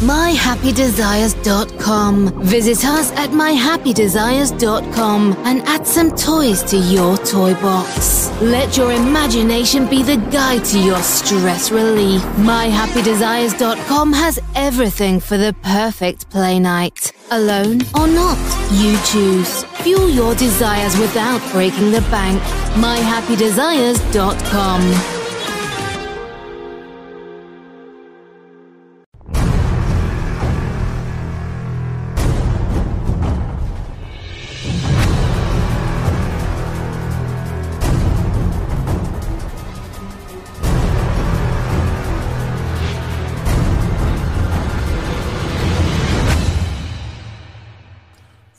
myhappydesires.com. Visit us at myhappydesires.com and add some toys to your toy box. Let your imagination be the guide to your stress relief. myhappydesires.com has everything for the perfect play night. Alone or not, you choose. Fuel your desires without breaking the bank. myhappydesires.com.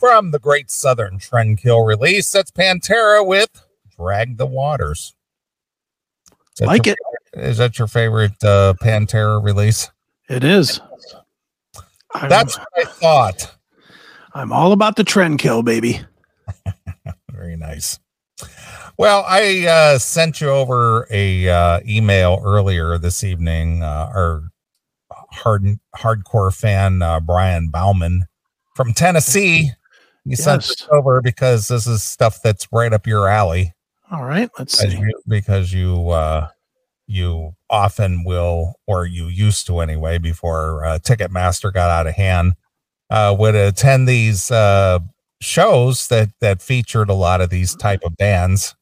from the Great Southern Trendkill release. That's Pantera with Drag the Waters. Like your, it. Is that your favorite uh, Pantera release? It is. That's what I thought. I'm all about the Trendkill, baby. Very nice. Well, I uh, sent you over a uh, email earlier this evening. Uh, our hard hardcore fan uh, Brian Bauman from Tennessee you yes. sent this over because this is stuff that's right up your alley. All right, let's see. You, because you uh you often will or you used to anyway before uh, Ticketmaster got out of hand uh would attend these uh shows that that featured a lot of these type of bands.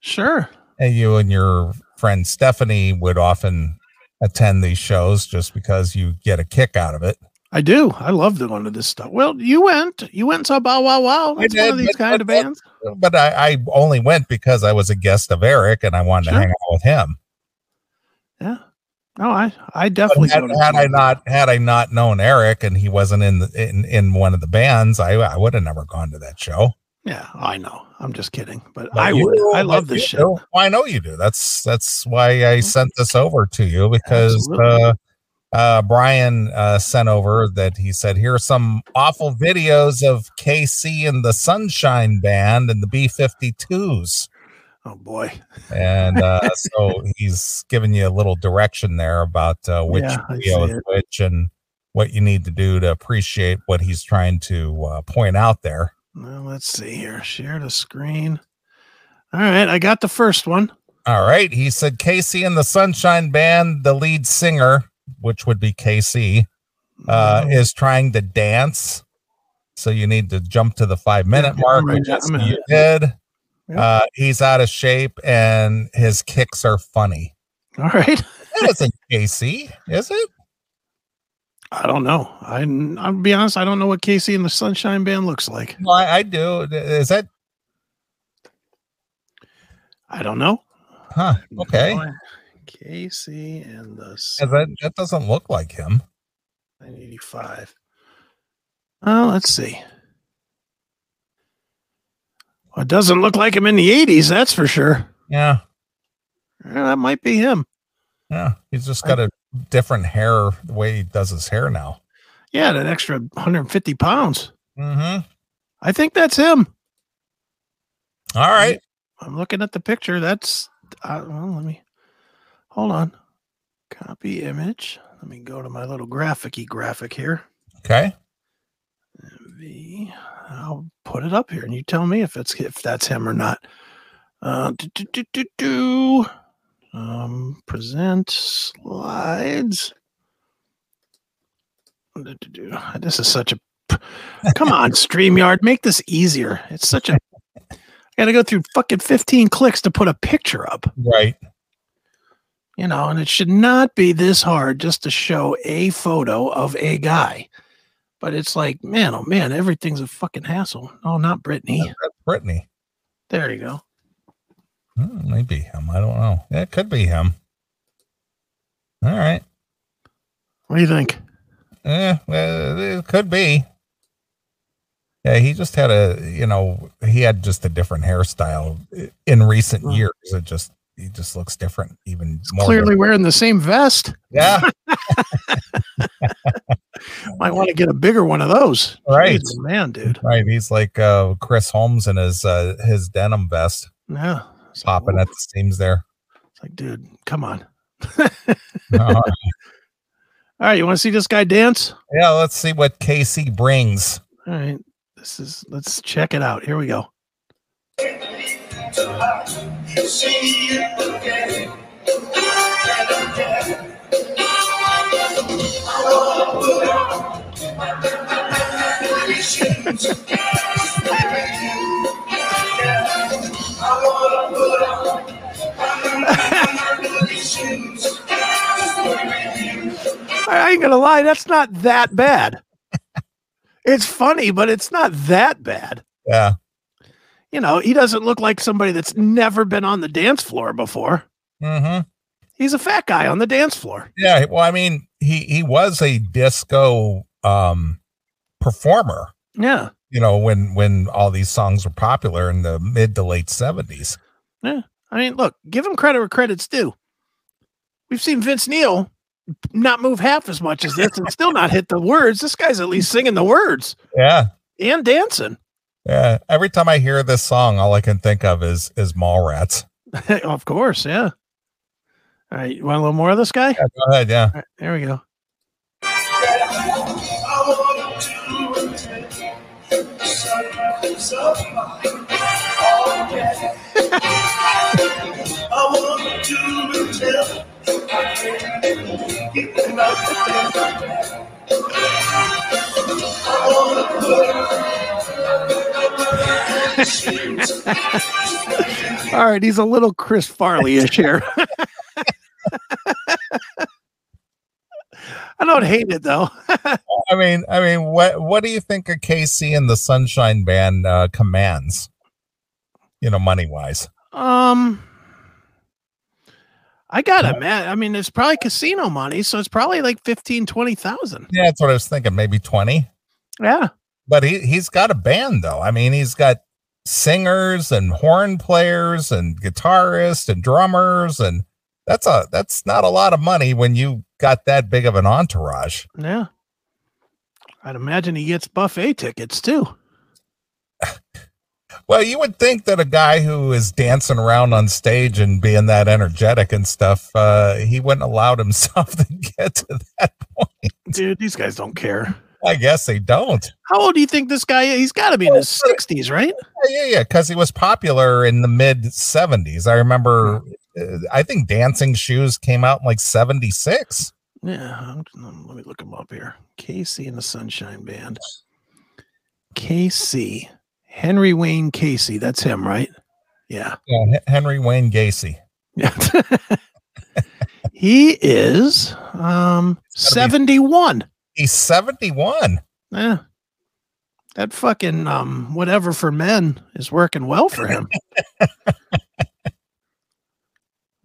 Sure. And you and your friend Stephanie would often attend these shows just because you get a kick out of it. I do. I love going to this stuff. Well, you went. You went and saw Bow Wow Wow. That's did, one of these but, kind but, of bands. But I, I, only went because I was a guest of Eric and I wanted sure. to hang out with him. Yeah. No, I I definitely had, had I not had I not known Eric and he wasn't in the in, in one of the bands, I I would have never gone to that show. Yeah, I know. I'm just kidding, but, but I would. I love this show. Well, I know you do. That's that's why I mm-hmm. sent this over to you because uh, uh, Brian uh, sent over that he said, Here are some awful videos of KC and the Sunshine Band and the B 52s. Oh boy. and uh, so he's giving you a little direction there about uh, which yeah, video is which and what you need to do to appreciate what he's trying to uh, point out there. Well, let's see here. Share the screen. All right, I got the first one. All right. He said KC and the Sunshine Band, the lead singer, which would be KC, uh, is trying to dance. So you need to jump to the five minute yeah, mark, which you did. Yeah. Uh, he's out of shape and his kicks are funny. All right. that isn't KC, is it? I don't know. I I'll be honest. I don't know what KC and the Sunshine Band looks like. Well, I, I do. Is that? I don't know. Huh. Okay. KC and the that, that doesn't look like him. 985. Oh, let's see. Well, it doesn't look like him in the 80s, that's for sure. Yeah. yeah that might be him. Yeah. He's just got I, a different hair, the way he does his hair now. Yeah, that extra 150 pounds. Mm-hmm. I think that's him. All right. I'm looking at the picture. That's, uh, well, let me. Hold on. Copy image. Let me go to my little graphicy graphic here. Okay. V. I'll put it up here, and you tell me if it's if that's him or not. Uh, do, do, do, do, do. Um, present slides. Do, do, do. This is such a. Come on, StreamYard, make this easier. It's such a. I got to go through fucking 15 clicks to put a picture up. Right you know, and it should not be this hard just to show a photo of a guy. But it's like, man, oh man, everything's a fucking hassle. Oh, not Brittany. That's Brittany. There you go. Hmm, maybe him. I don't know. It could be him. All right. What do you think? Yeah, well, it could be. Yeah, he just had a, you know, he had just a different hairstyle in recent oh. years. It just he just looks different, even more. Clearly different. wearing the same vest. Yeah. Might want to get a bigger one of those. Right. Jeez, man, dude. Right. He's like uh, Chris Holmes in his uh, his denim vest. Yeah. Popping like, at the seams there. It's like, dude, come on. uh, All right, you want to see this guy dance? Yeah, let's see what Casey brings. All right, this is let's check it out. Here we go. I ain't gonna lie, that's not that bad. it's funny, but it's not that bad. Yeah. You know, he doesn't look like somebody that's never been on the dance floor before. Mm-hmm. He's a fat guy on the dance floor. Yeah. Well, I mean, he he was a disco um performer. Yeah. You know, when when all these songs were popular in the mid to late seventies. Yeah. I mean, look, give him credit where credit's due. We've seen Vince Neil not move half as much as this and still not hit the words. This guy's at least singing the words Yeah. and dancing. Yeah. Every time I hear this song, all I can think of is is Mallrats. of course, yeah. All right, you want a little more of this guy? Yeah, go ahead. Yeah. All right, there we go. All right, he's a little Chris Farley-ish here. I don't hate it though. I mean, I mean, what what do you think of KC and the Sunshine Band uh, commands? You know, money wise. um, I got it, man. I mean, it's probably casino money, so it's probably like 15, 20,000. Yeah, that's what I was thinking. Maybe twenty. Yeah. But he he's got a band though. I mean, he's got singers and horn players and guitarists and drummers and that's a that's not a lot of money when you got that big of an entourage. Yeah. I'd imagine he gets buffet tickets too. Well, you would think that a guy who is dancing around on stage and being that energetic and stuff, uh, he wouldn't allow himself to get to that point. Dude, these guys don't care. I guess they don't. How old do you think this guy is? He's got to be in his 60s, right? Yeah, yeah, yeah. because he was popular in the mid 70s. I remember, uh, I think Dancing Shoes came out in like 76. Yeah. I'm- um, let me look him up here. KC and the Sunshine Band. Casey Henry Wayne Casey. That's him, right? Yeah. Yeah, Henry Wayne Gacy. Yeah. he is um It's 71. He's 71. Yeah. That fucking um whatever for men is working well for him.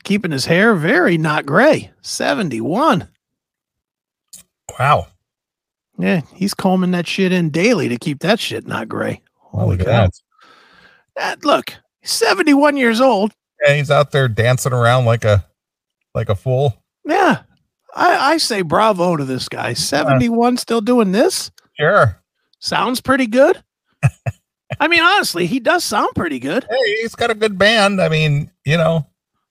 Keeping his hair very not gray. 71. Wow. Yeah, he's combing that shit in daily to keep that shit not gray. Holy Look at cow. that. That- look, 71 years old. Yeah, he's out there dancing around like a like a fool. Yeah. I, I say bravo to this guy. 71 still doing this? Sure. Sounds pretty good. I mean, honestly, he does sound pretty good. Hey, he's got a good band. I mean, you know,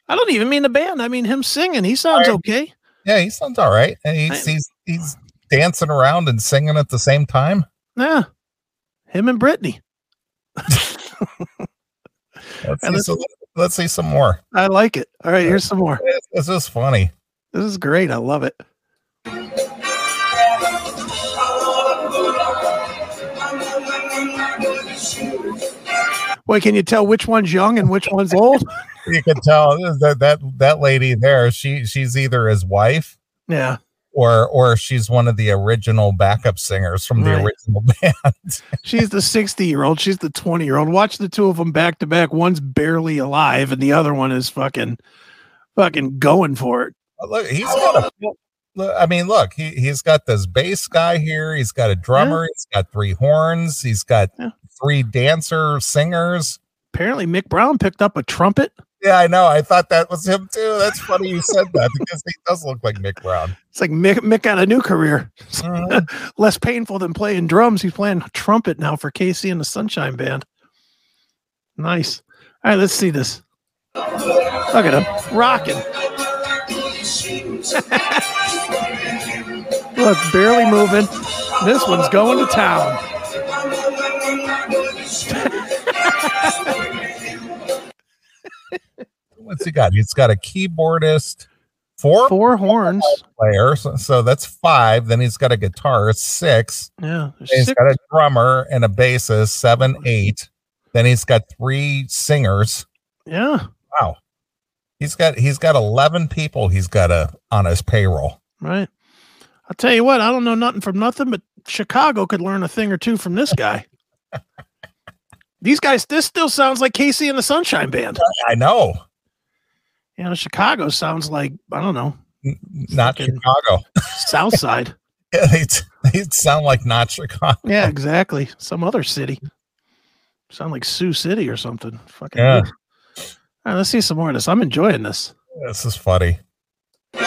I don't even mean the band. I mean him singing. He sounds I- okay. yeah, he sounds all right. And he's he's he's dancing around and singing at the same time. Yeah. Him and Brittany. Let's, And see, some, let's see some more. I like it. All right, here's some more. This is funny. This is great. I love it. Wait, can you tell which one's young and which one's old? You can tell that that that lady there. She she's either his wife Yeah. or or she's one of the original backup singers from the Right. original band. She's the 60 year old. She's the 20 year old. Watch the two of them back to back. One's barely alive and the other one is fucking, fucking going for it. Look, he's got a. look, I mean, look, he he's got this bass guy here. He's got a drummer. He's got three horns. He's got Yeah. three dancer singers. Apparently, Mick Brown picked up a trumpet. Yeah, I know. I thought that was him too. That's funny you said that because he does look like Mick Brown. It's like Mick, Mick got a new career. Mhm. Less painful than playing drums. He's playing trumpet now for KC and the Sunshine Band. Nice. All right, let's see this. Look at him rocking. Look, barely moving. This one's going to town. What's he got? He's got a keyboardist, four, Four horns. player, so that's five. Then he's got a guitarist, six. Yeah. he's six- got a drummer and a bassist, seven, eight. Then he's got three singers. yeah. Wow. He's got he's got eleven people he's got a on his payroll. Right. I'll tell you what, I don't know nothing from nothing, but Chicago could learn a thing or two from this guy. These guys, this still sounds like KC and the Sunshine Band. I know. You know, Chicago sounds like, I don't know, Not Chicago. South Side. they they sound like not Chicago. yeah, exactly. Some other city. Sound like Sioux City or something. Fucking Yeah. All right, let's see some more of this. I'm enjoying this. This is funny. Look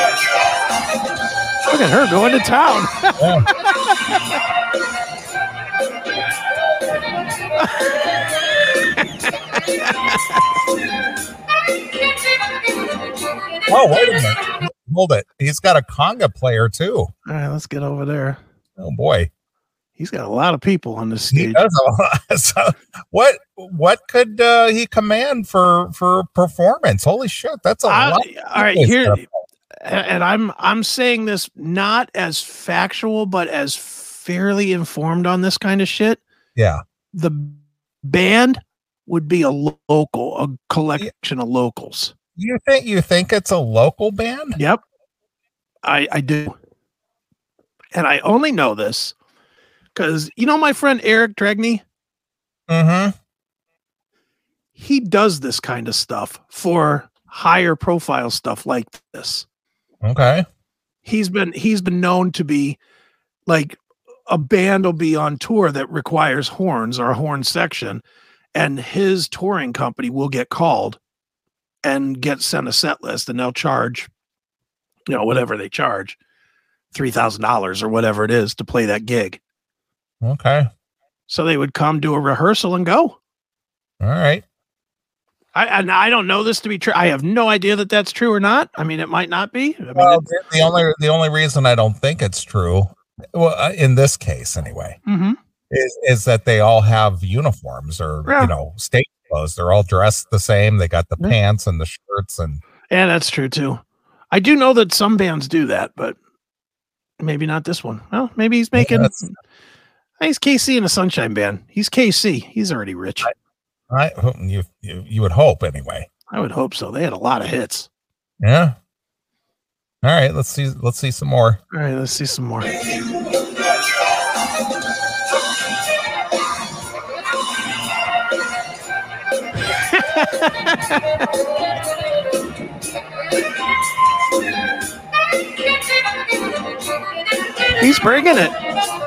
at her going to town. Yeah. Oh, wait a minute. Hold it. He's got a conga player too. All right, let's get over there. Oh boy. He's got a lot of people on this He does a lot. So what what could uh, he command for for performance? Holy shit, that's a I- lot. all right, here, a- and I'm I'm saying this not as factual, but as fairly informed on this kind of shit. Yeah. The band would be a local, a collection of locals. You think you think it's a local band? Yep, I I do, and I only know this because you know my friend Eric Dregney. Mm-hmm. He does this kind of stuff for higher profile stuff like this. Okay. he's been he's been known to be like a band will be on tour that requires horns or a horn section and his touring company will get called and get sent a set list and they'll charge you know whatever they charge $3000 or whatever it is to play that gig Okay. so they would come do a rehearsal and go All right. I, and I don't know this to be true. I have no idea that that's true or not. I mean, it might not be. I mean, Well, the, only the only reason I don't think it's true, well, uh, in this case anyway, mhm. is is that they all have uniforms or Yeah. you know state clothes. They're all dressed the same. They got the Yeah. pants and the shirts and Yeah, that's true too. I do know that some bands do that, but maybe not this one. Well, maybe he's making. that's- he's KC in a Sunshine Band. He's KC. He's already rich. I you you, you would hope anyway. I would hope so. They had a lot of hits. Yeah. All right. Let's see. Let's see some more. All right, let's see some more. He's bringing it.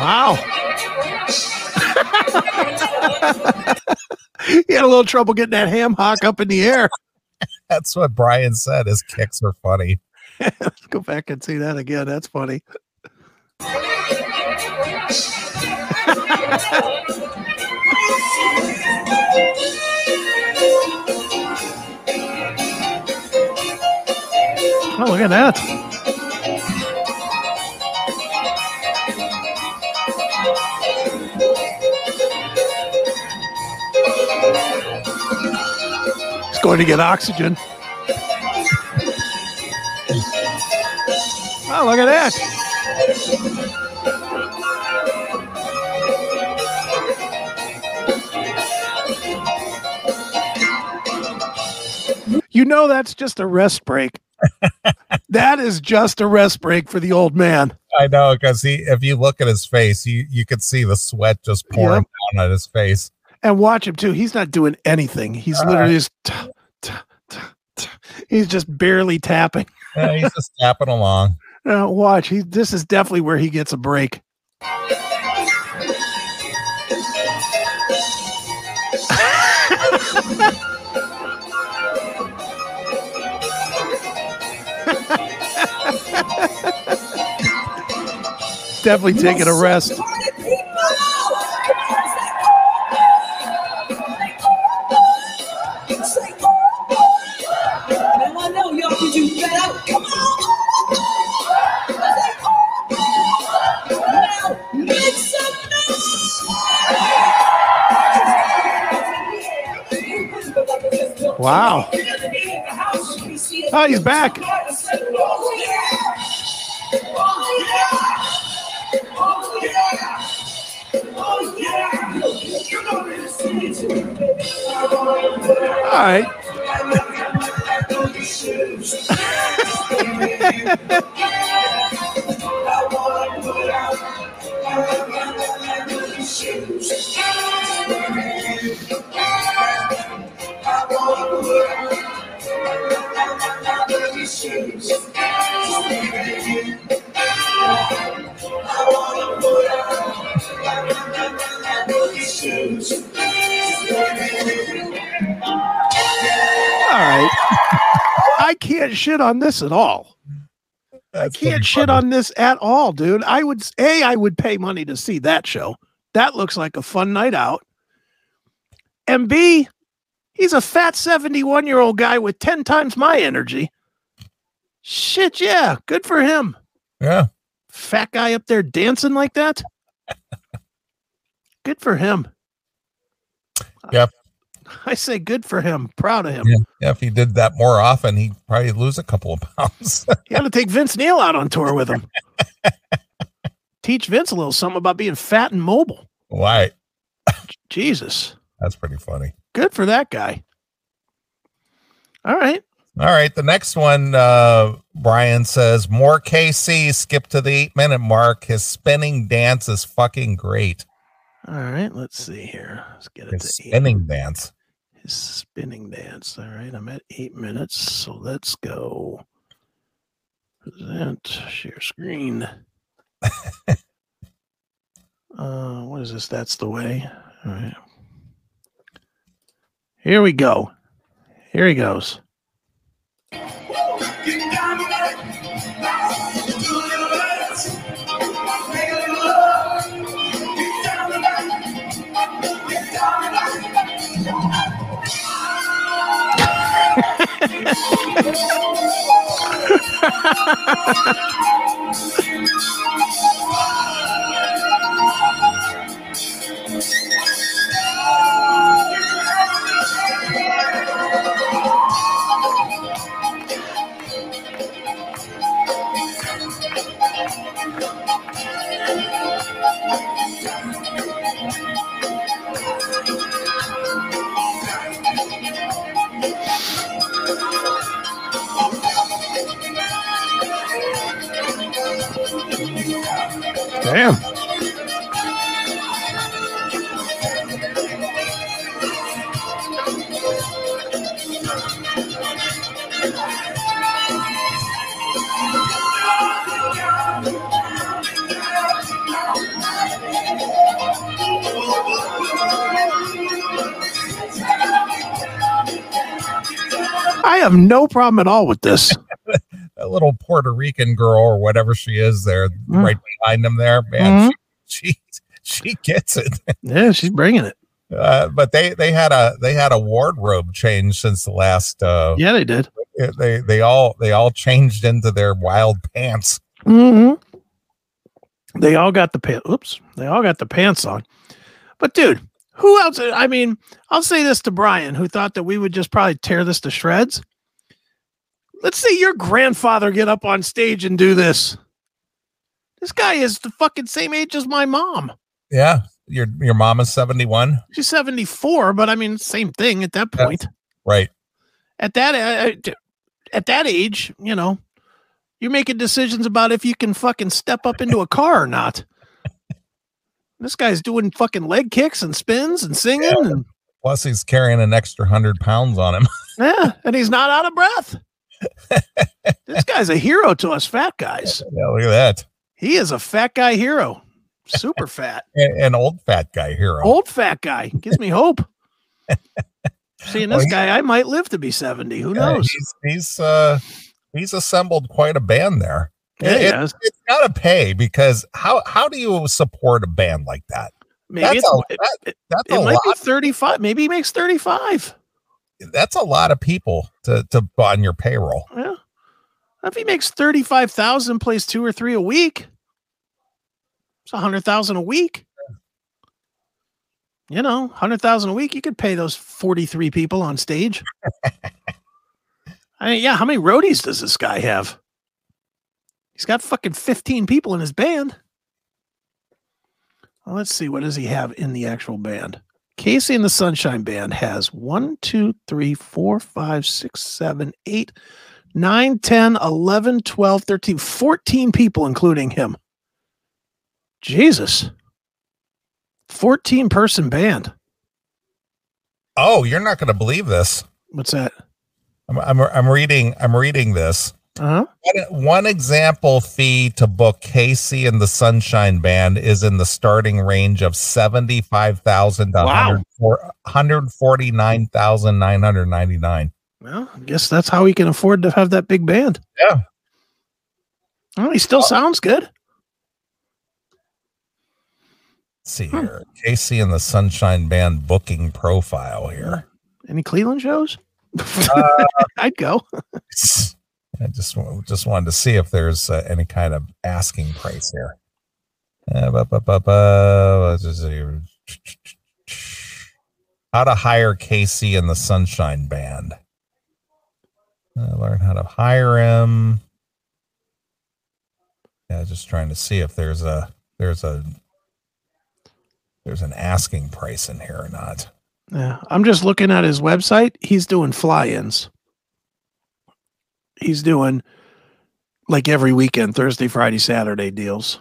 Wow. he had a little trouble getting that ham hock up in the air. That's what Brian said. His kicks are funny. Let's go back and see that again. That's funny. Oh, look at that. It's going to get oxygen. Oh, look at that. You know that's just a rest break. that is just a rest break for the old man. I know because he, if you look at his face, you you could see the sweat just pouring down on his face. And watch him too. He's not doing anything. He's Uh. literally just t- t- t- he's just barely tapping. Yeah, he's just tapping along. Now watch. He this is definitely where he gets a break. Definitely taking a rest. Wow. Oh, he's back. Right. can't shit on this at all. I can't shit funny. on this at all, dude. I would a I would pay money to see that show. That looks like a fun night out. And B, he's a fat 71 year old guy with 10 times my energy. Shit, yeah, good for him. Yeah. Fat guy up there dancing like that. good for him. Yep. I say good for him. Proud of him. Yeah. yeah. If he did that more often, he'd probably lose a couple of pounds. You got to take Vince Neil out on tour with him. Teach Vince a little something about being fat and mobile. Why? Jesus. That's pretty funny. Good for that guy. All right. All right. The next one, uh, Brian says, more KC, skip to the eight minute mark. His spinning dance is fucking great. All right. Let's see here. Let's get it His to eight. spinning dance. His spinning dance. All right. I'm at eight minutes. So let's go. Present, share screen. uh, what is this? That's the way. All right. Here we go. Here he goes. I have no problem at all with this. A little Puerto Rican girl or whatever she is there, Mm. right behind him there. Man, she, she she gets it. Yeah, she's bringing it. Uh, but they they had a they had a wardrobe change since the last. Uh, Yeah, they did. They they all they all changed into their wild pants. Mm-hmm. They all got the pants. Oops, they all got the pants on. But dude, who else? I mean, I'll say this to Brian, who thought that we would just probably tear this to shreds. Let's see your grandfather get up on stage and do this. This guy is the fucking same age as my mom. Yeah, your your mom is seventy one, She's 74, but I mean, same thing at that Yeah. point. right? At that uh, at that age, you know, you're making decisions about if you can fucking step up into a car or not. This guy's doing fucking leg kicks and spins and singing and Plus, he's carrying an extra hundred pounds on him. yeah, and he's not out of breath. this guy's a hero to us fat guys. yeah, look at that. He is a fat guy hero. Super fat. An, old fat guy hero. Old fat guy. Gives me hope. Seeing this he- guy, I might live to be 70. Who Yeah, knows? he's he's uh he's assembled quite a band there. Yeah, It- it- it's gotta pay because how how do you support a band like that? Maybe that's it's, a, it, that- it- that's it a might be 35. Maybe he makes 35. That's a lot of people to to put on your payroll. Yeah. If he makes 35,000, plays two or three a week, it's a 100,000 a week. You know, 100,000 a week, you could pay those 43 people on stage. I mean, yeah, how many roadies does this guy have? He's got fucking 15 people in his band. Well, let's see. What does he have in the actual band? KC and the Sunshine Band has one, two, three, four, five, six, seven, eight, nine, 10, 11, 12, 13, 14 people, including him. Jesus. 14 person band. Oh, you're not gonna believe this. What's that? I'm I'm, I'm reading I'm reading this. Uh huh. One, one example fee to book KC and the Sunshine Band is in the starting range of seventy five thousand to Wow. one hundred forty nine thousand nine hundred ninety nine. Well, I guess that's how he can afford to have that big band. Yeah. Well, he still sounds good. see Hmm. here, KC and the Sunshine Band booking profile here. Any Cleveland shows? Uh, I'd go. I just just wanted to see if there's uh, any kind of asking price here. Uh. How to hire KC and the Sunshine Band. Uh, learn how to hire him. Yeah, just trying to see if there's a there's a there's an asking price in here or not. Yeah, I'm just looking at his website. He's doing fly-ins. He's doing like every weekend, Thursday, Friday, Saturday deals,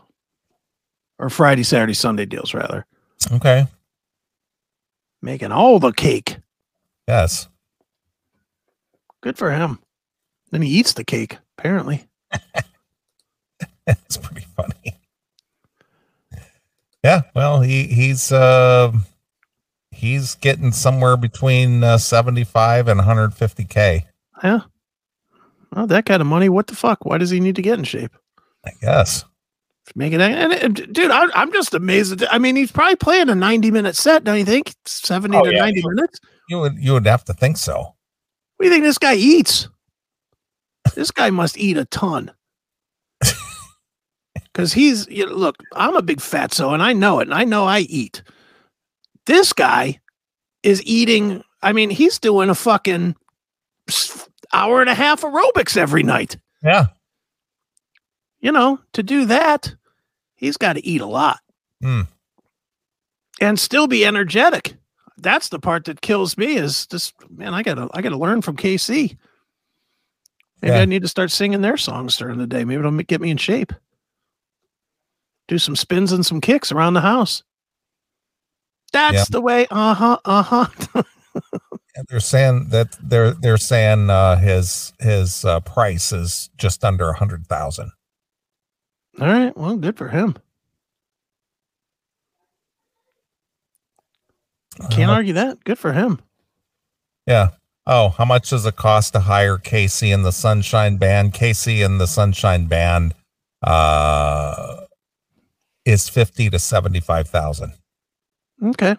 or Friday, Saturday, Sunday deals rather. Okay. Making all the cake. Yes. Good for him. Then he eats the cake. Apparently, it's pretty funny. Yeah, well, he he's uh he's getting somewhere between uh, 75 and 150k, yeah. Well, that kind of money. What the fuck? Why does he need to get in shape? I guess. Make it, and, and dude, I, I'm just amazed. I mean, he's probably playing a 90 minute set, don't you think? 70 Oh, to yeah. 90 minutes. You would you would have to think so. What do you think this guy eats? this guy must eat a ton. Because he's, you know, look, I'm a big fatso and I know it. And I know I eat. This guy is eating, I mean, he's doing a fucking hour and a half aerobics every night. Yeah. You know, to do that, he's got to eat a lot Hmm. and still be energetic. That's the part that kills me is just, man, I gotta, I gotta learn from KC. Maybe Yeah. I need to start singing their songs during the day. Maybe it'll get me in shape. Do some spins and some kicks around the house. That's Yeah. the way. Uh huh. Uh huh. They're saying that they're they're saying uh his his uh price is just under a hundred thousand. All right. Well, good for him. Can't Uh, argue that. Good for him. Yeah. Oh, how much does it cost to hire KC and the Sunshine Band? KC and the Sunshine Band uh is fifty to seventy five thousand. Okay.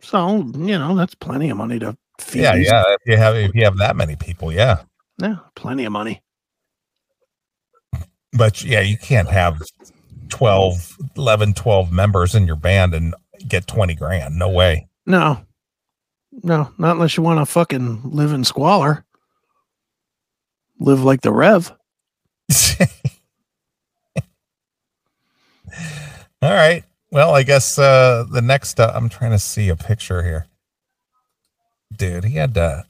So you know that's plenty of money to feed. Yeah, yeah. If you have if you have that many people, yeah. yeah, plenty of money. But yeah, you can't have 12, 11, 12 members in your band and get 20 grand. No way. No, no, not unless you want to fucking live in squalor. Live like the Rev. All right. Well, I guess uh the next uh, I'm trying to see a picture here. Dude, he had to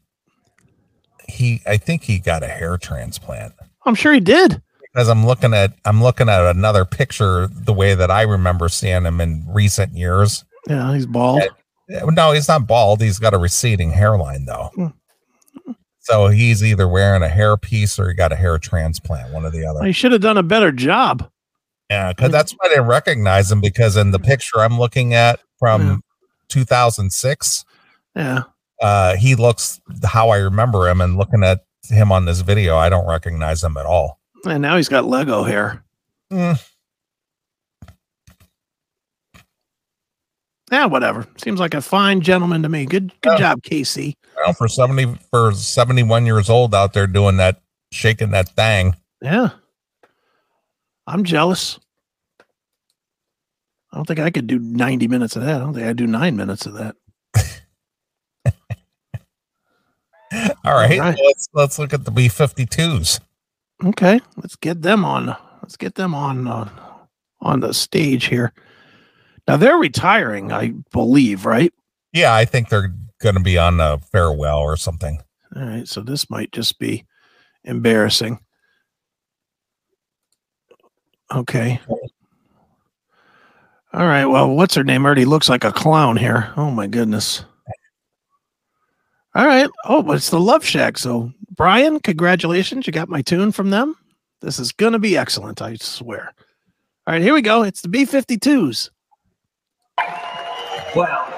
he I think he got a hair transplant. I'm sure he did. Because I'm looking at I'm looking at another picture the way that I remember seeing him in recent years. Yeah, he's bald. Uh, No, he's not bald. He's got a receding hairline though. Hmm. So he's either wearing a hair piece or he got a hair transplant, one or the other. He should have done a better job. Yeah, because that's why I didn't recognize him because in the picture I'm looking at from Yeah. 2006, Yeah, uh, he looks how I remember him, and looking at him on this video, I don't recognize him at all. And now he's got Lego hair. Mm, Yeah, whatever. Seems like a fine gentleman to me. Good good Yeah. job, Casey. well, for 70 for 71 years old out there doing that, shaking that thing. Yeah. I'm jealous. I don't think I could do 90 minutes of that. I don't think I'd do nine minutes of that. All right, right. let's let's look at the B52s. Okay, let's get them on. Let's get them on uh, on the stage here. Now they're retiring, I believe, right? Yeah, I think they're going to be on a farewell or something. All right, so this might just be embarrassing. Okay. All right. Well, what's her name? Already looks like a clown here. Oh my goodness. All right. Oh, but it's the Love Shack. So, Brian, congratulations. You got my tune from them. This is going to be excellent, I swear. All right, here we go. It's the B 52s. Well,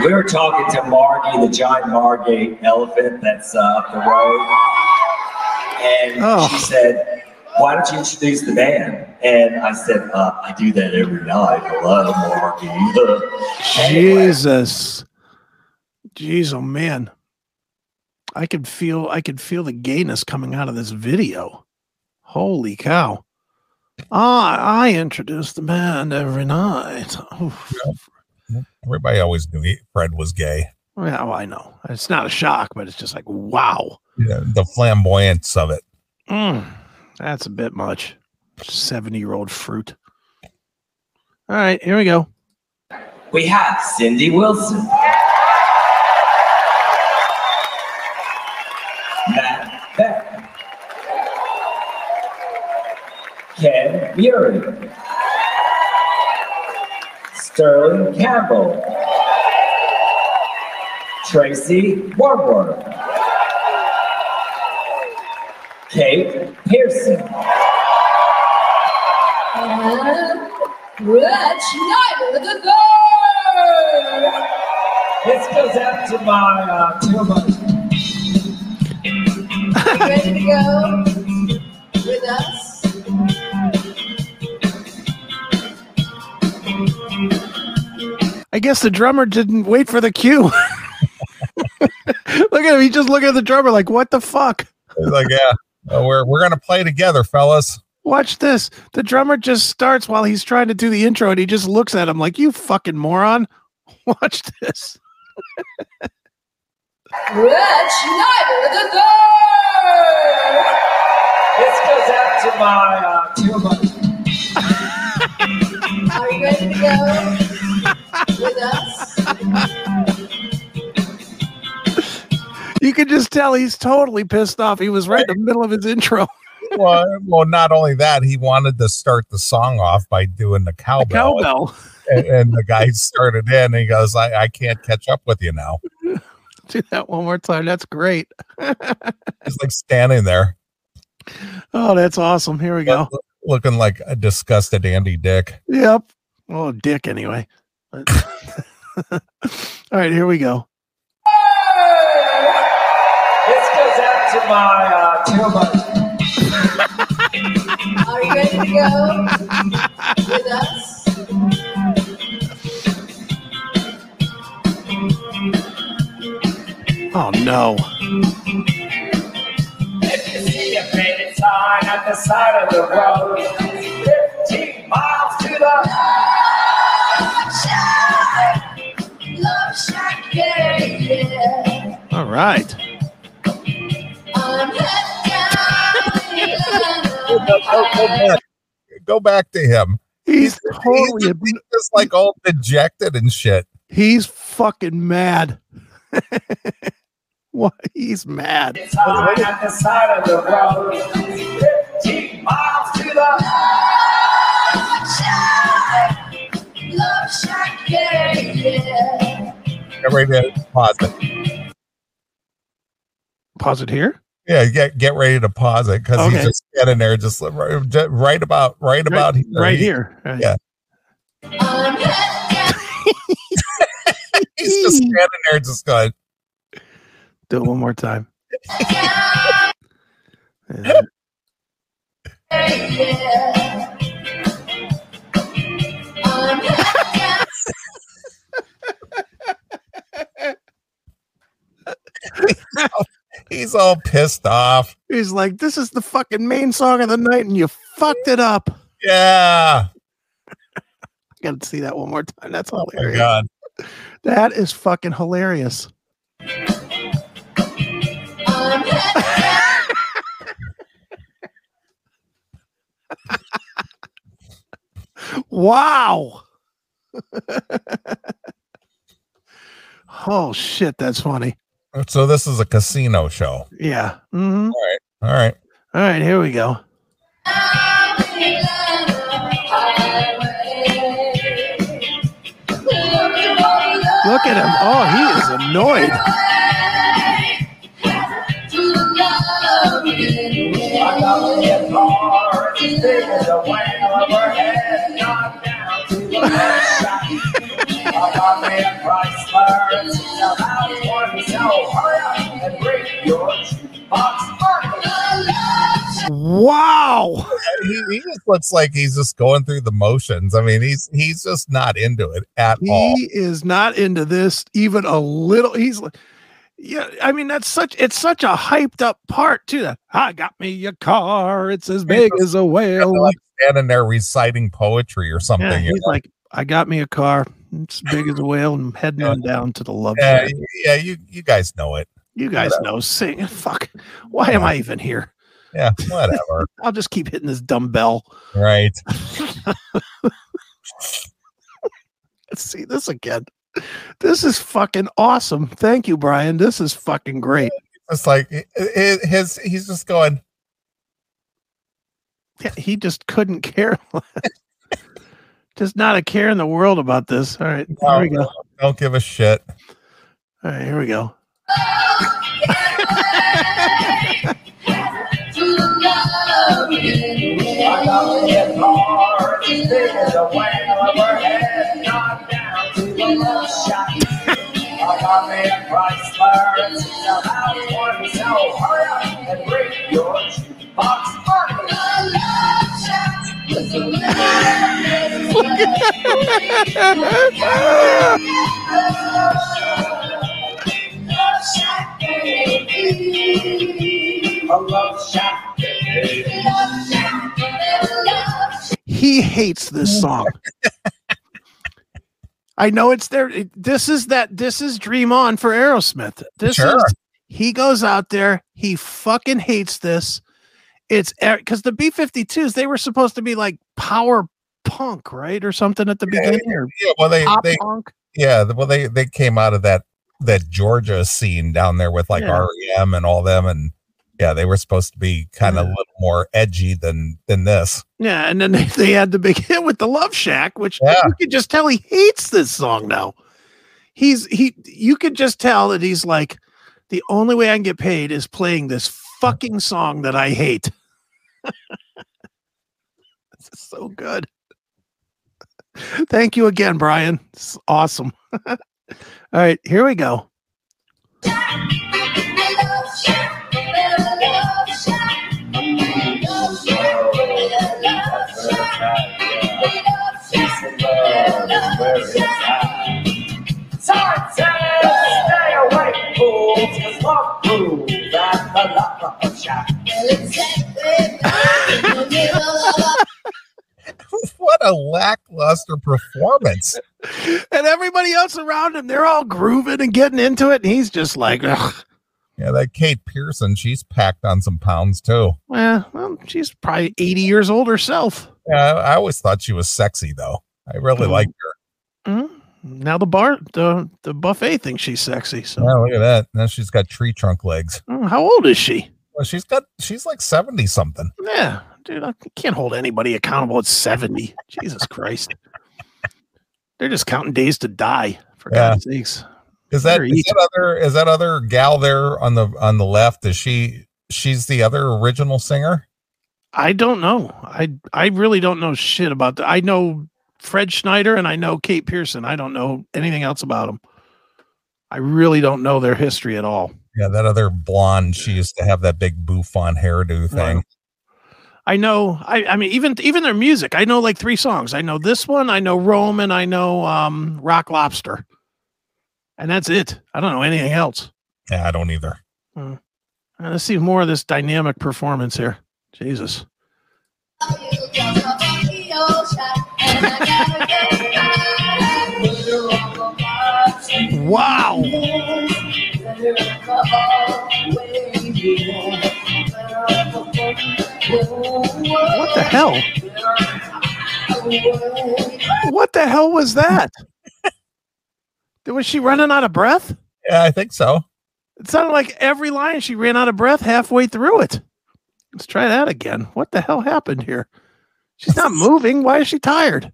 we were talking to Margie, the giant Margate elephant that's uh, up the road, and Oh. she said, "Why don't you introduce the band?" And I said, uh, "I do that every night." Hello, Margie. Anyway, Jesus. Jeez, oh man. I could feel I could feel the gayness coming out of this video. Holy cow. Ah, I introduce the band every night. Oof. Everybody always knew he, Fred was gay. Yeah, well, I know. It's not a shock, but it's just like, wow. Yeah, the flamboyance of it. Mm, that's a bit much. 70 year old fruit. All right, here we go. we have Cindy Wilson, Matt Beck, Ken Maiuri, Sterling Campbell, Tracy Wormworth, Kate Pierson, And Rich Schneider the third. This goes out to my uh, to my Ready to go with us? I guess the drummer didn't wait for the cue. Look at him. He just looked at the drummer like, what the fuck? He's like, yeah, uh, we're we're gonna play together, fellas. Watch this. The drummer just starts while he's trying to do the intro and he just looks at him like, you fucking moron. Watch this. Rich Schneider the third. this goes out to my uh, to my Are you ready to go with us? You can just tell he's totally pissed off. He was right in the middle of his intro. Well, well, not only that, he wanted to start the song off by doing the The cowbell, cowbell. And, and the guy started in. And he goes, I, "I can't catch up with you now." Do that one more time. That's great. He's like standing there, Oh, that's awesome. Here we go. looking like a disgusted Andy Dick. Yep. Oh, dick anyway. All right, here we go. this goes out to my uh, my Are you ready to go with us? Oh no. If you see a faded sign at the side of the road, 15 miles to the Love Shack, yeah, yeah. All right. Oh, go, go- go back. Go back to him. He's He's, totally he's just like all dejected and shit. he's fucking mad. what he's mad. sign at the side of the road, 15 miles to the Love Shack, yeah, yeah. Get ready to pause it. Pause it here. Yeah, get get ready to pause it because Okay. he's just standing there, just right, right about right about right, here. right here. Right. Yeah. He's just standing there, just going. Do it one more time. Yeah. Yeah. I'm happy. He's all pissed off. He's like, "This is the fucking main song of the night, and you fucked it up." Yeah. I got to see that one more time. That's Oh my hilarious. god. That is fucking hilarious. Wow. oh shit, that's funny. So this is a casino show. Yeah. hmm All right. All right, here we go. Look at him. Oh, he is annoyed. Wow. He, he just looks like he's just going through the motions. I mean, he's he's just not into it at all. He is not into this even a little. He's like, yeah, I mean, that's such it's such a hyped up part too. That I got me a car, it's as big as a whale. Like standing there reciting poetry or something. Yeah, you he's know? like, I got me a car, it's big as a whale, and heading Yeah. on down to the love yeah, yeah, you you guys know it. You guys know, sing. Fuck, why am I even here? Yeah, whatever. I'll just keep hitting this dumbbell. right. Let's see this again. This is fucking awesome. Thank you, Brian. This is fucking great. It's like hi- hi- his he's just going, Yeah, he just couldn't care. less. Just not a care in the world about this. All right, here we go. Don't give a shit. All right, here we go. He hates this song. I know it's there. This is that. This is Dream On for Aerosmith. This Sure. is. He goes out there. He fucking hates this. It's because the B 52s, they were supposed to be like power punk, right? Or something at the Yeah, beginning, or Yeah, well they they punk. yeah, well they they came out of that that Georgia scene down there with like Yeah. REM and all them and yeah, they were supposed to be kind of a little more edgy than than this. Yeah, and then they, they had the big hit with the Love Shack, which Yeah. you could just tell he hates this song now. He's he you could just tell that he's like the only way I can get paid is playing this fucking song that I hate. this is so good. Thank you again, Brian. It's awesome. All right, here we go. Away, fools, 'cause love proves that the love shack. what a lackluster performance. And everybody else around him, they're all grooving and getting into it, and he's just like, Ugh. Yeah, that Kate Pierson, she's packed on some pounds too. well, well, she's probably 80 years old herself. Yeah, I, I always thought she was sexy though. I really Mhm. liked her. Mhm. Now the bar, the the buffet thinks she's sexy. So Yeah, look at that. Now she's got tree trunk legs. Oh, how old is she? Well, she's got she's like 70 something. Yeah, dude, I can't hold anybody accountable at 70. Jesus Christ. They're just counting days to die, for Yeah. God's sakes. Is that, is that other is that other gal there on the on the left? Is she she's the other original singer? I don't know. I I really don't know shit about that. I know Fred Schneider and I know Kate Pierson. I don't know anything else about them. I really don't know their history at all. Yeah, that other blonde, she used to have that big bouffant hairdo thing. I know. I, I mean, even even their music. I know like three songs. I know this one. I know Roam, and I know um, Rock Lobster, and that's it. I don't know anything else. Yeah, I don't either. Uh, let's see more of this dynamic performance here. Jesus. Wow. What the hell? What the hell was that? was she running out of breath? Yeah, I think so. It sounded like every line she ran out of breath halfway through it. Let's try that again. What the hell happened here? She's not moving. Why is she tired?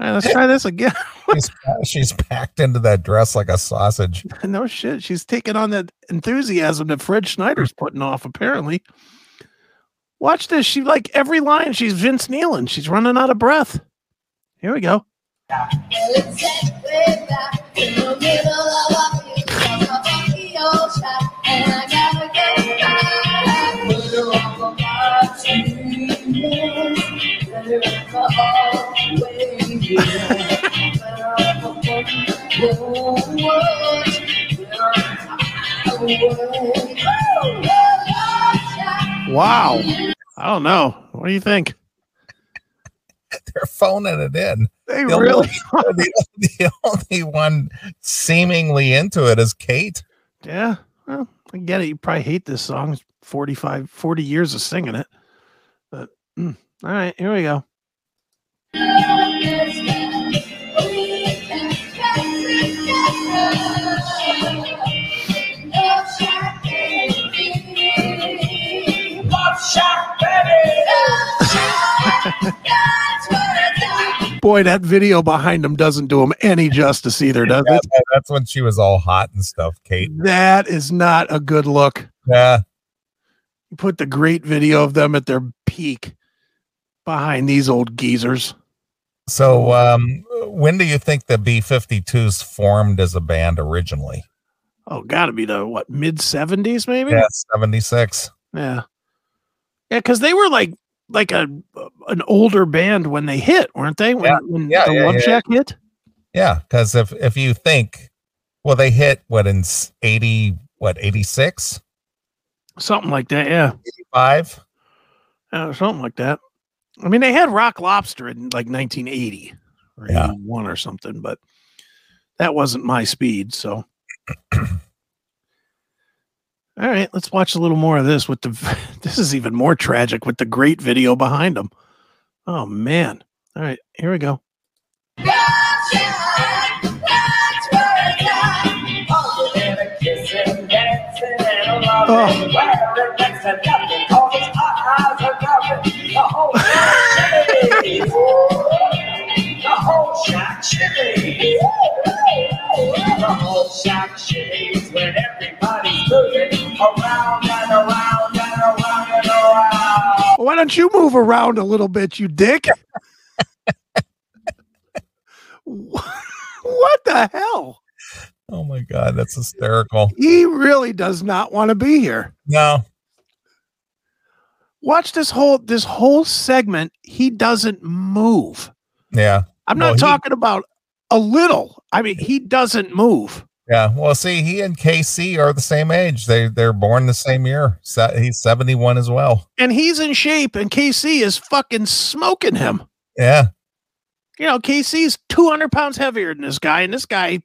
All right, let's try this again. She's, she's packed into that dress like a sausage. no shit. She's taking on that enthusiasm that Fred Schneider's putting off, apparently. Watch this. She like every line, she's Vince Nealon. She's running out of breath. Here we go. Wow. I don't know. What do you think? They're phoning it in. They The really only, the, only one seemingly into it is Kate. Yeah. Well, I get it. You probably hate this song. It's 45, 40 years of singing it. But mm, all right, here we go. Boy, that video behind him doesn't do him any justice either, does Yeah, it? that's when she was all hot and stuff, Kate. That is not a good look. Yeah. You put the great video of them at their peak behind these old geezers. So, um, when do you think the B 52s formed as a band originally? Oh, gotta be the what mid seventies, maybe? Yeah, 76. Yeah. Yeah, because they were like like a an older band when they hit, weren't they? When, Yeah, when yeah, the yeah, Love yeah. Shack hit? Yeah. Because if, if you think, well, they hit what in 80, what, 86, Something like that, yeah. 85? Uh, something like that. I mean, they had Rock Lobster in like 1980 or Yeah. 81 or something, but that wasn't my speed. So, all right, let's watch a little more of this. With the this is even more tragic with the great video behind them. Oh man! All right, here we go. Kissing, dancing, and loving. Oh. Wearing next to nothing, 'cause his eyes are loving. The whole shack chimney. The whole shack chimney. The whole shack chimney when everybody's moving around and around and around and around. Why don't you move around a little bit, you dick? what the hell? Oh my God, that's hysterical. He really does not want to be here. No, Watch this whole this whole segment. He doesn't move. yeah, I'm Well, not he- talking about a little. I mean, he doesn't move. Yeah. Well, see, he and KC are the same age. They they're born the same year. He's 71 as well. And he's in shape, and KC is fucking smoking him. Yeah, You know, KC's 200 pounds heavier than this guy, and this guy,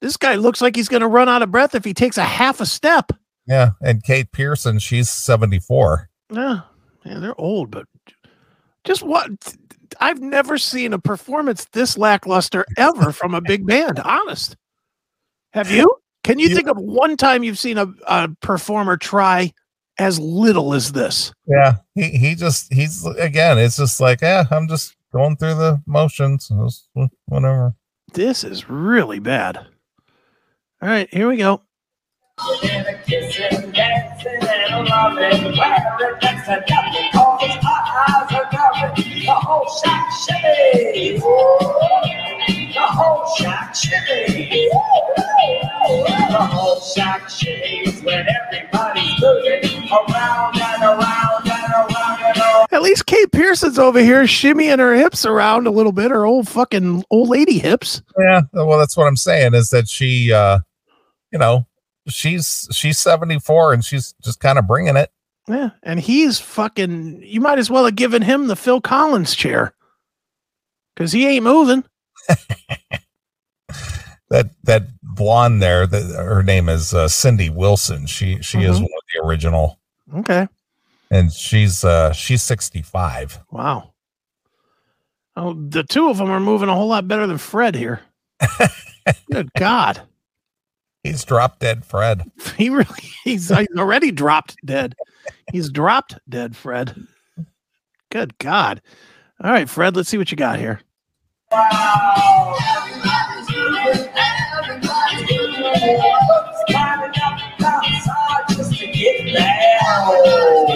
this guy looks like he's going to run out of breath if he takes a half a step. yeah. And Kate Pierson, she's 74. Yeah, yeah, they're old, but just what? I've never seen a performance this lackluster ever from a big band. Honest, have you? Can you You- think of one time you've seen a, a performer try as little as this? Yeah, he he just he's again. It's just like, yeah, I'm just going through the motions. Whatever. This is really bad. All right, here we go. Whole. The whole shack shimmy. The whole shakes when everybody's moving around and around and around and around. At least Kate Pierson's over here shimmying her hips around a little bit, her old fucking old lady hips. Yeah, well, that's what I'm saying is that she, uh, you know, she's she's 74 and she's just kind of bringing it. Yeah. And he's fucking, you might as well have given him the Phil Collins chair because he ain't moving. That that blonde there, her name is uh, Cindy Wilson. She she is Mhm. one of the original, Okay. and she's uh she's 65. Wow. Oh, the two of them are moving a whole lot better than Fred here. Good God. He's dropped dead Fred. He really, he's, he's already dropped dead. He's dropped dead, Fred. Good God. All right, Fred, let's see what you got here. Wow. Climbing up the outside just to get down.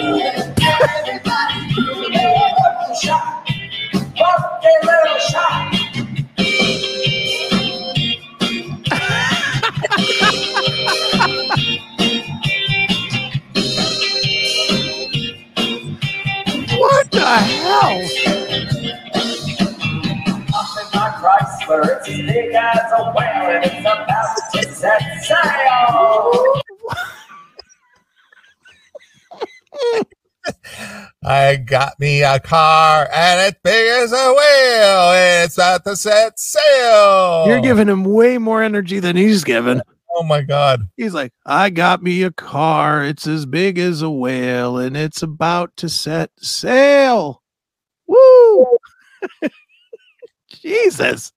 I got me a car and it's big as a whale. It's about to set sail. You're giving him way more energy than he's given. Oh my god. He's like, I got me a car. It's as big as a whale and it's about to set sail. Woo! Jesus.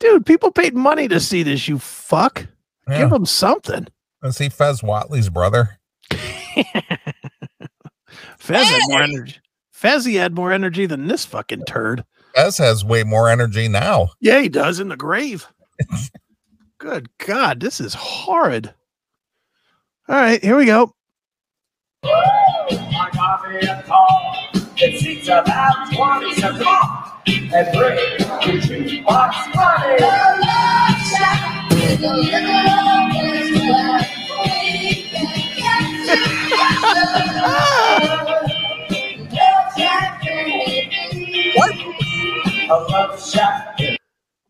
Dude, people paid money to see this, you fuck. Yeah. Give them something. Is he Fez Whatley's brother? Fez had more energy. Fezzy had more energy than this fucking turd. Fez has way more energy now. Yeah, he does in the grave. Good God, this is horrid. All right, here we go. I got me a car. It seats about 20, so come on and bring your jukebox money.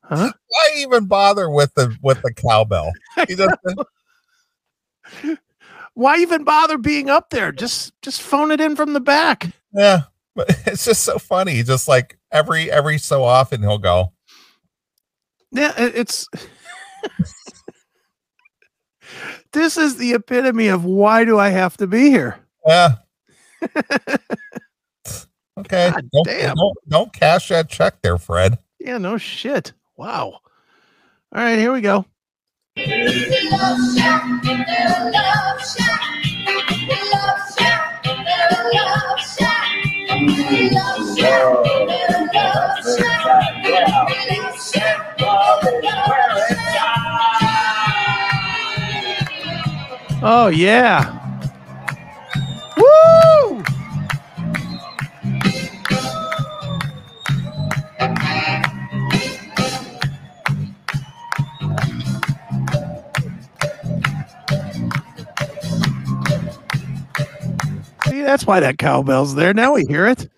Huh? Why even bother with the with the cowbell? He Why even bother being up there? Just just phone it in from the back. yeah, but it's just so funny. Just like every every so often he'll go. Yeah, it's this is the epitome of why do I have to be here? Yeah. Okay. God don't, damn. don't don't cash that check there, Fred. Yeah, no shit. Wow. All right, here we go. Oh, Love shack, See, that's why that cowbell's there. Now we hear it.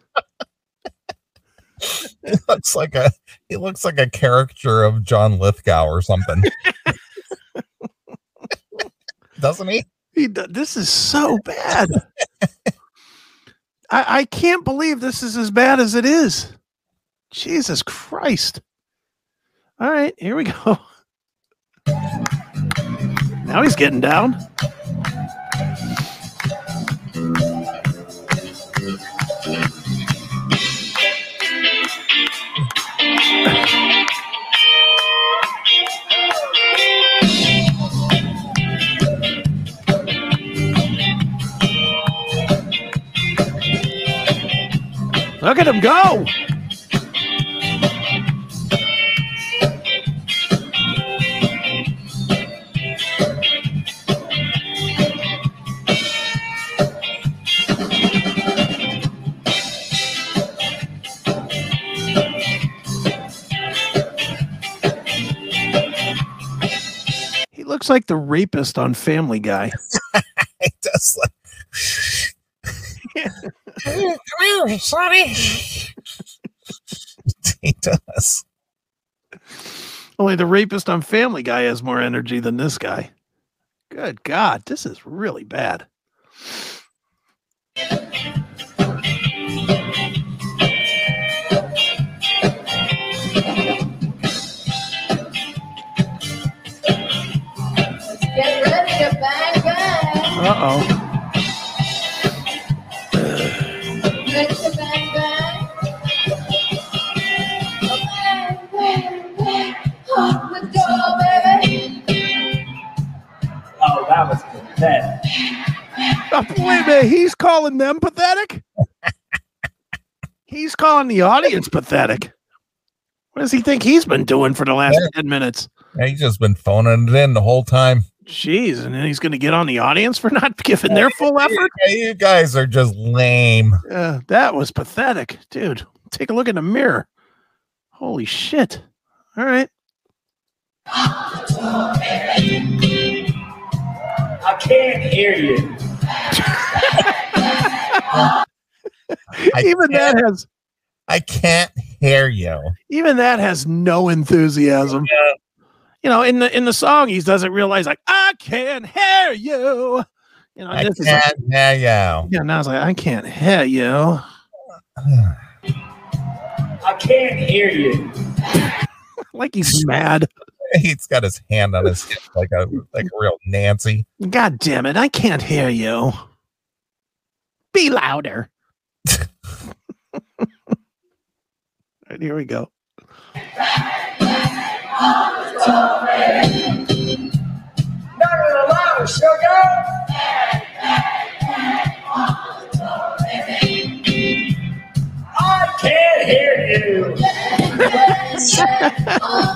it looks like a he looks like a character of John Lithgow or something. Doesn't he? He, d- this is so bad. I, I can't believe this is as bad as it is. Jesus Christ. All right, here we go. Now he's getting down. Look at him go. Looks like the rapist on Family Guy. It does like Come here, Sonny. he does. Only the rapist on Family Guy has more energy than this guy. Good God, this is really bad. Baby. Oh, that was pathetic. Oh, wait a minute, he's calling them pathetic? he's calling the audience pathetic. What does he think he's been doing for the last Yeah. 10 minutes? Yeah, He's just been phoning it in the whole time. Jeez, and then he's going to get on the audience for not giving their full effort? Yeah, you guys are just lame. Uh, that was pathetic. Dude, take a look in the mirror. Holy shit. All right. I can't hear you. Even that has I can't hear you. even that has no enthusiasm. You know, in the in the song, he doesn't realize like I can't hear you. You know, I this is like, can't hear you. yeah. Now it's like I can't hear you. I can't hear you. Like he's mad. He's got his hand on his hip like a like a real Nancy. God damn it! I can't hear you. Be louder. All right, here we go. On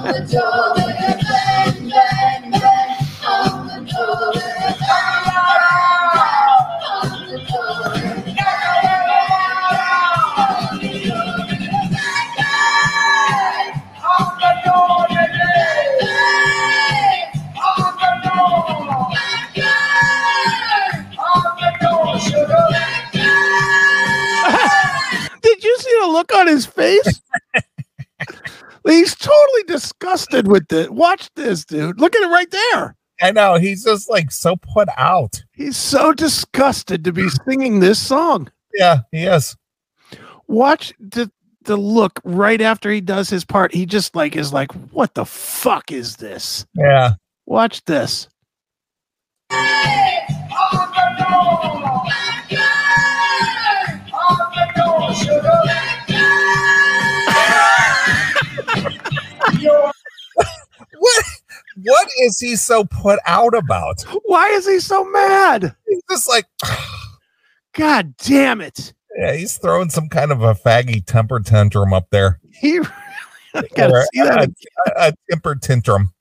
the door, baby. face? He's totally disgusted with it. Watch this, dude. Look at it right there. I know he's just like so put out. He's so disgusted to be singing this song. Yeah, he is. Watch the the look right after he does his part. He just like is like, what the fuck is this? Yeah. Watch this. What what is he so put out about? Why is he so mad? He's just like God damn it. yeah, he's throwing some kind of a faggy temper tantrum up there. He gotta Or see that. a, a temper tantrum.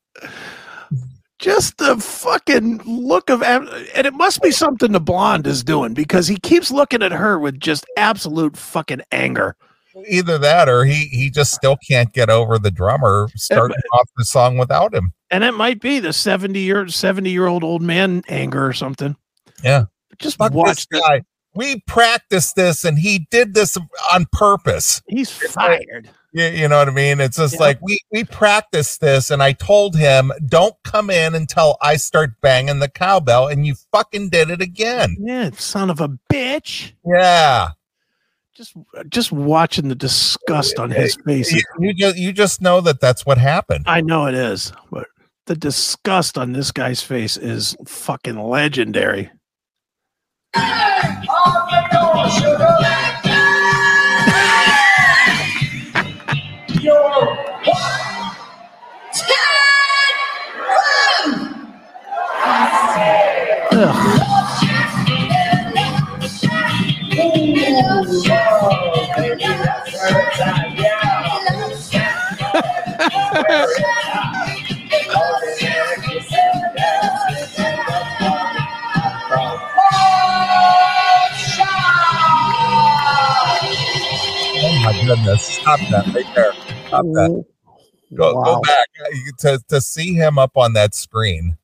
Just the fucking look of and it must be something the blonde is doing because he keeps looking at her with just absolute fucking anger. Either that or he he just still can't get over the drummer starting off the song without him. And it might be the 70 year 70 year old old man anger or something. Yeah. Just Fuck watch this this. guy. We practiced this and he did this on purpose. He's fired. You, you know what I mean? It's just Yeah. like we we practiced this, and I told him, "Don't come in until I start banging the cowbell," and you fucking did it again. Yeah, son of a bitch. Yeah, Just just watching the disgust on his face. you, you just you just know that that's what happened. I know it is, but the disgust on this guy's face is fucking legendary. Oh my goodness! Stop that right there. Stop that. Go Wow. go back to to see him up on that screen.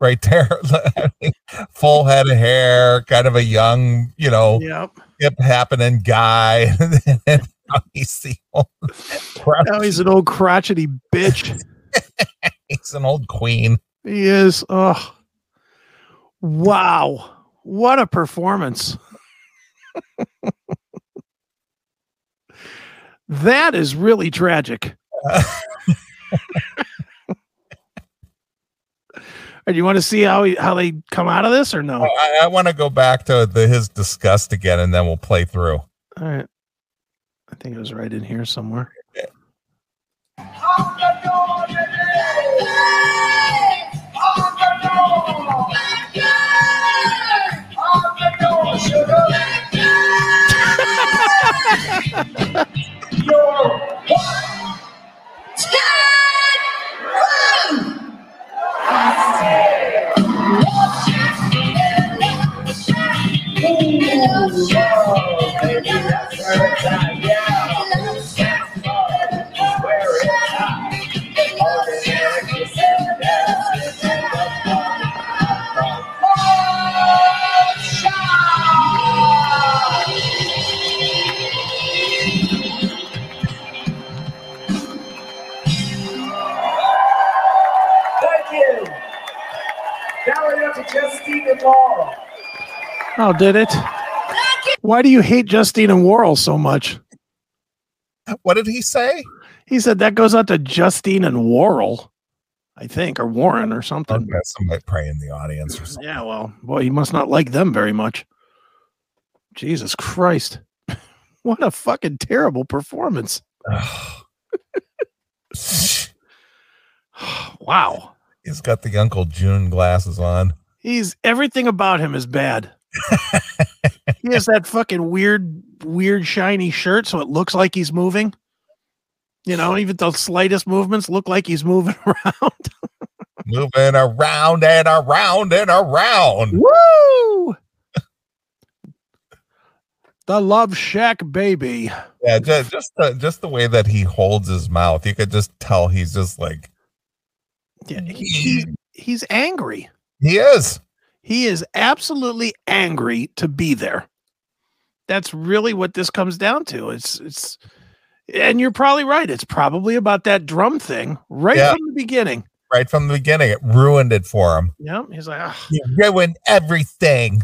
right there. Full head of hair, kind of a young, you know, Yep. hip happening guy. and now he's the old, Now he's an old crotchety bitch. he's an old queen. He is. Oh, wow. What a performance. that is really tragic. And you want to see how he, how they come out of this or no? I, I want to go back to the his disgust again, and then we'll play through. All right. I think it was right in here somewhere. Oh, did it? Why do you hate Justine and Worrell so much? What did he say? He said that goes out to Justine and Worrell, I think, or Warren or something. Okay, somebody pray in the audience or something. Yeah, well, boy, he must not like them very much. Jesus Christ. what a fucking terrible performance. wow. He's got the Uncle June glasses on. He's everything about him is bad. he has that fucking weird, weird shiny shirt, so it looks like he's moving. You know, even the slightest movements look like he's moving around. Moving around and around and around. Woo! the Love Shack baby. Yeah, just just the, just the way that he holds his mouth, you could just tell he's just like Yeah, he, he's, he's angry. he is. He is absolutely angry to be there. That's really what this comes down to. It's it's and you're probably right. It's probably about that drum thing right Yeah. from the beginning. Right from the beginning, it ruined it for him. Yeah, He's like, "Ugh, You ruined everything.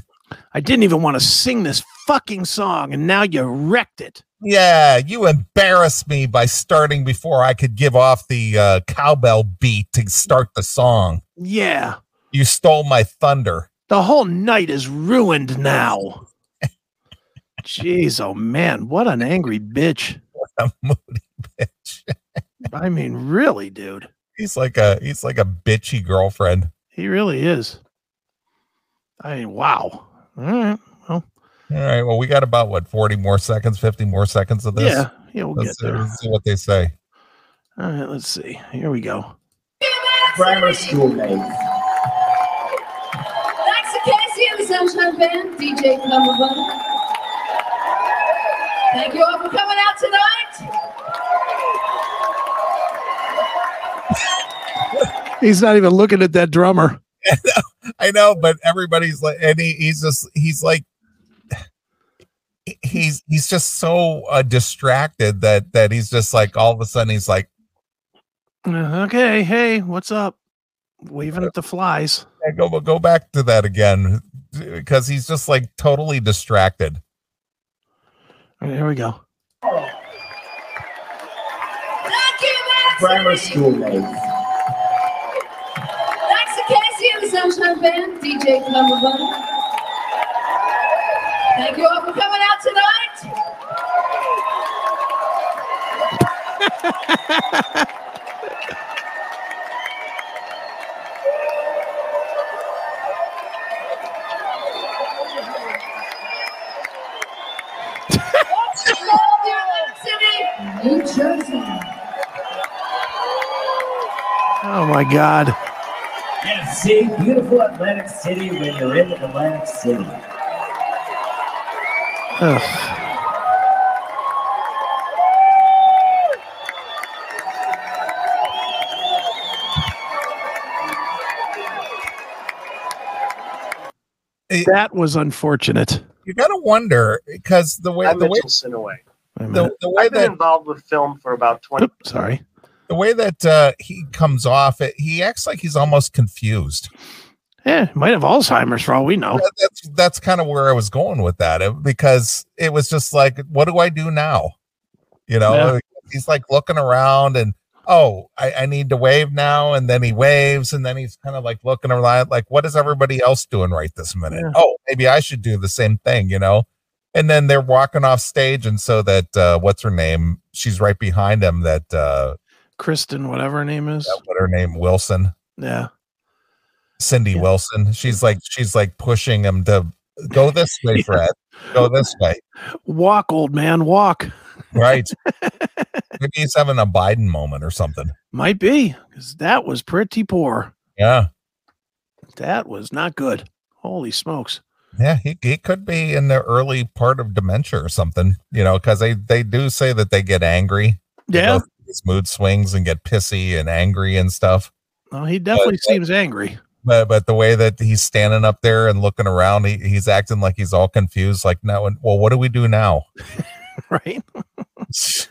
I didn't even want to sing this fucking song, and now you wrecked it. Yeah, you embarrassed me by starting before I could give off the uh, cowbell beat to start the song. Yeah. You stole my thunder. The whole night is ruined now. Jeez, oh man, what an angry bitch. A moody bitch. I mean, really, dude. He's like a he's like a bitchy girlfriend. He really is. I mean, wow. All right. Well, All right. Well, we got about what forty more seconds, fifty more seconds of this. yeah, yeah, we'll Let's, get there. let's see what they say. All right, let's see. Here we go. Grammar school mates. KC Sunshine Band, DJ Cumberbund. Thank you all for coming out tonight. He's not even looking at that drummer. I know, but everybody's like, and he, he's just he's like, he's he's just so uh, distracted that that he's just like all of a sudden he's like, Uh, Okay, hey, what's up? Waving at the flies. "Yeah, go go back to that again because he's just like totally distracted. All right, here we go. Thank you, school mates. Thanks to KC and the Sunshine Band, DJ Cumberbund. Thank you all for coming out tonight. Love you, Atlantic City, New Jersey. Oh my God. Yeah, see, beautiful Atlantic City when you're in Atlantic City. Ugh. That was unfortunate. you gotta wonder because the way I'm the way Mitchell Sinaway. Wait a the, minute. the way I've been that involved with film for about 20 Oop, sorry. the way that uh, he comes off, it, he acts like he's almost confused. Yeah, might have Alzheimer's for all we know. That- That's that's kind of where I was going with that it- because it was just like, what do I do now? You know, Yeah. he's like looking around and oh, I, I need to wave now, and then he waves, and then he's kind of like looking around, like, what is everybody else doing right this minute? Yeah. Oh, maybe I should do the same thing, you know. And then they're walking off stage, and so that uh, what's her name? She's right behind him. That uh, Kristen, whatever her name is. what her name? Wilson. Yeah. Cindy Yeah. Wilson. She's like she's like pushing him to go this way, Fred. Go this way. Walk, old man, walk. Right. Maybe he's having a Biden moment or something. Might be, because that was pretty poor. Yeah. That was not good. Holy smokes. Yeah, he, he could be in the early part of dementia or something, you know, because they, they do say that they get angry. Yeah. These mood swings and get pissy and angry and stuff. Well, he definitely But- uh, seems angry. But but the way that he's standing up there and looking around, he, he's acting like he's all confused. Like, no, well, what do we do now? Right.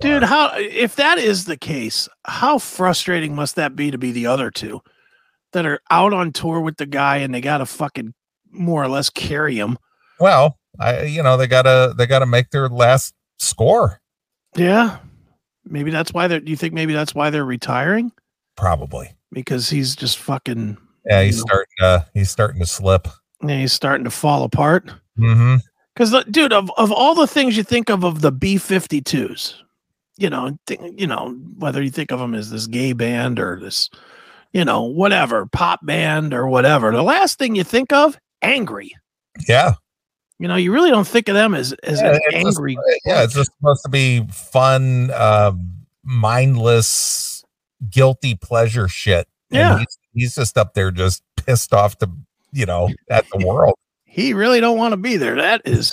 Dude, how if that is the case, how frustrating must that be to be the other two that are out on tour with the guy and they gotta fucking more or less carry him? Well, I you know they gotta they gotta make their last score Yeah. Maybe that's why they're do you think maybe that's why they're retiring? probably. Because he's just fucking Yeah, he's you know, starting to he's starting to slip. yeah, he's starting to fall apart. Mm-hmm. Because, dude, of, of all the things you think of of the B 52s, you know, th- you know, whether you think of them as this gay band or this, you know, whatever, pop band or whatever, the last thing you think of, angry. Yeah, You know, you really don't think of them as, as Yeah, an it's just- angry. yeah, it's just supposed to be fun, um, mindless, guilty pleasure shit. And Yeah. he's, he's just up there, just pissed off to you know at the world. he really don't want to be there. That is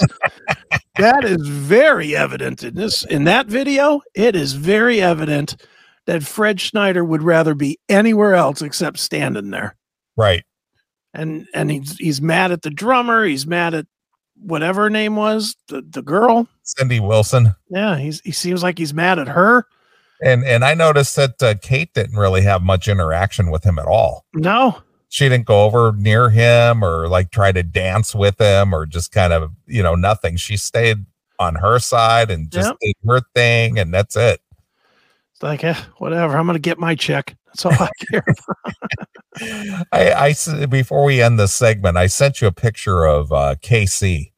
that is very evident in this in that video. It is very evident that Fred Schneider would rather be anywhere else except standing there. Right. And and he's he's mad at the drummer. He's mad at whatever her name was, the the girl. Cindy Wilson. Yeah, he's he seems like he's mad at her. And and I noticed that uh, Kate didn't really have much interaction with him at all. No, She didn't go over near him or like try to dance with him or just kind of you know nothing. She stayed on her side and just Yep. did her thing, and that's it. It's like eh, whatever. I'm gonna get my check. That's all I care. I, I s- before we end this segment, I sent you a picture of uh, KC,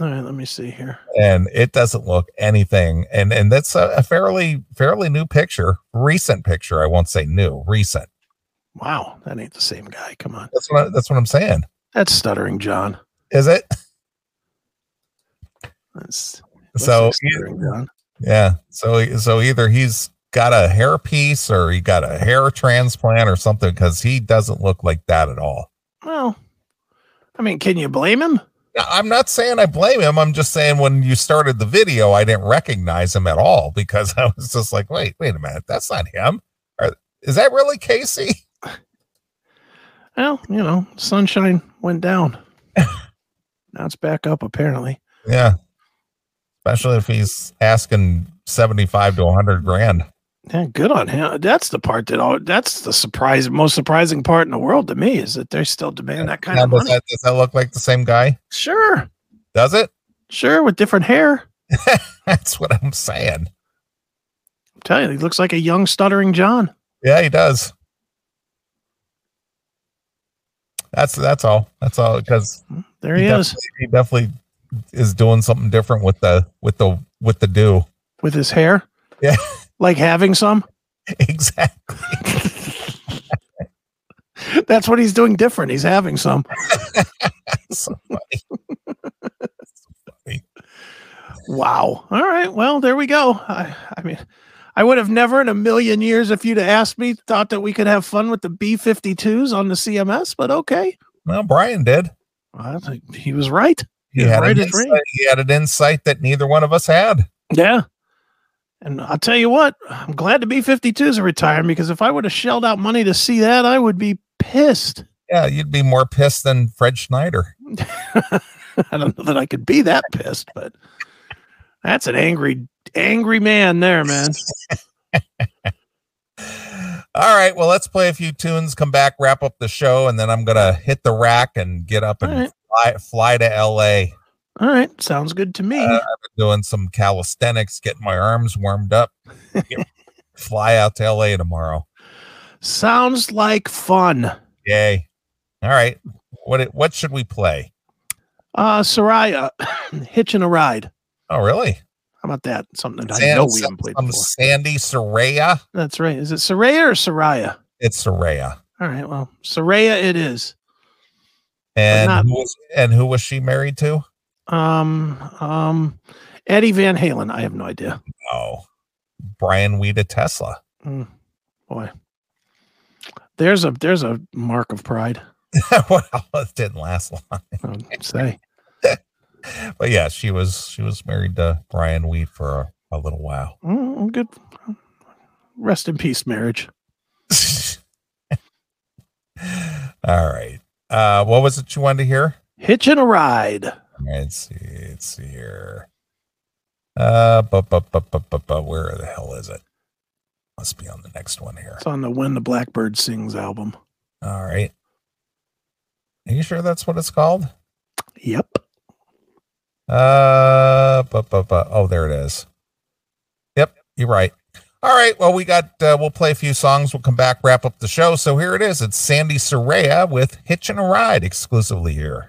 all right, let me see here. and it doesn't look anything. And and that's a, a fairly fairly new picture, recent picture. I won't say new, recent. Wow, that ain't the same guy. Come on, That's what I, that's what I'm saying. that's stuttering John. Is it? That's So stuttering John. yeah. So so either he's got a hair piece or he got a hair transplant or something because he doesn't look like that at all. Well, I mean, can you blame him? I'm not saying I blame him. I'm just saying when you started the video, I didn't recognize him at all because I was just like, wait, wait a minute, that's not him. Is that really KC? Well, you know, sunshine went down. now it's back up apparently. Yeah. Especially if he's asking 75 to 100 grand. Yeah, good on him. That's the part that all that's the surprise most surprising part in the world to me is that they're still demanding that kind Now, of does, money. that, does that look like the same guy? Sure. Does it? Sure, with different hair. That's what I'm saying. I'm telling you, he looks like a young stuttering John. Yeah, he does. That's that's all. That's all because mm, There he, is he definitely is doing something different with the with the with the do. with his hair. Yeah. Like having some. Exactly. That's what he's doing different. He's having some. so. Wow. All right. Well, there we go. I, I mean, I would have never in a million years, if you'd have asked me, thought that we could have fun with the B 52s on the CMS, but okay. Well, Brian did. I think he was right. He was had, right insight, he had an insight that neither one of us had. Yeah. And I'll tell you what, I'm glad the B 52s are retiring because if I would have shelled out money to see that, I would be pissed. Yeah, you'd be more pissed than Fred Schneider. I don't know that I could be that pissed, but that's an angry, angry man there, man. All right, well, let's play a few tunes, come back, wrap up the show, and then I'm gonna hit the rack and get up and right. fly, fly to LA. All right, sounds good to me. Uh, I've been doing some calisthenics, getting my arms warmed up. Fly out to LA tomorrow. sounds like fun. Yay! All right, what what should we play? Uh, Saraya, hitching a ride. Oh, really? How about that? Something that I know we haven't played before. Sandi Saraya. That's right. Is it Saraya or Saraya? It's Saraya. All right. Well, Saraya it is. And not- who was, and who was she married to? Um, um, Eddie Van Halen. I have no idea. Oh, Brian Weeda Tesla. Mm, boy, there's a there's a mark of pride. well, it didn't last long. I would say. But yeah, she was she was married to Brian Wheat for a, a little while. Mm, good. Rest in peace, marriage. All right. Uh, what was it you wanted to hear? Hitching a ride. Let's see. Let's see here. Uh, but, but, but, but, but, but, where the hell is it? Must be on the next one here. It's on the When the Blackbird Sings album. All right. Are you sure that's what it's called? Yep. Uh, but, but, but, oh, there it is. Yep, you're right. All right. Well, we got, uh, we'll play a few songs. We'll come back, wrap up the show. So here it is. It's Sandi Saraya with Hitching a Ride exclusively here.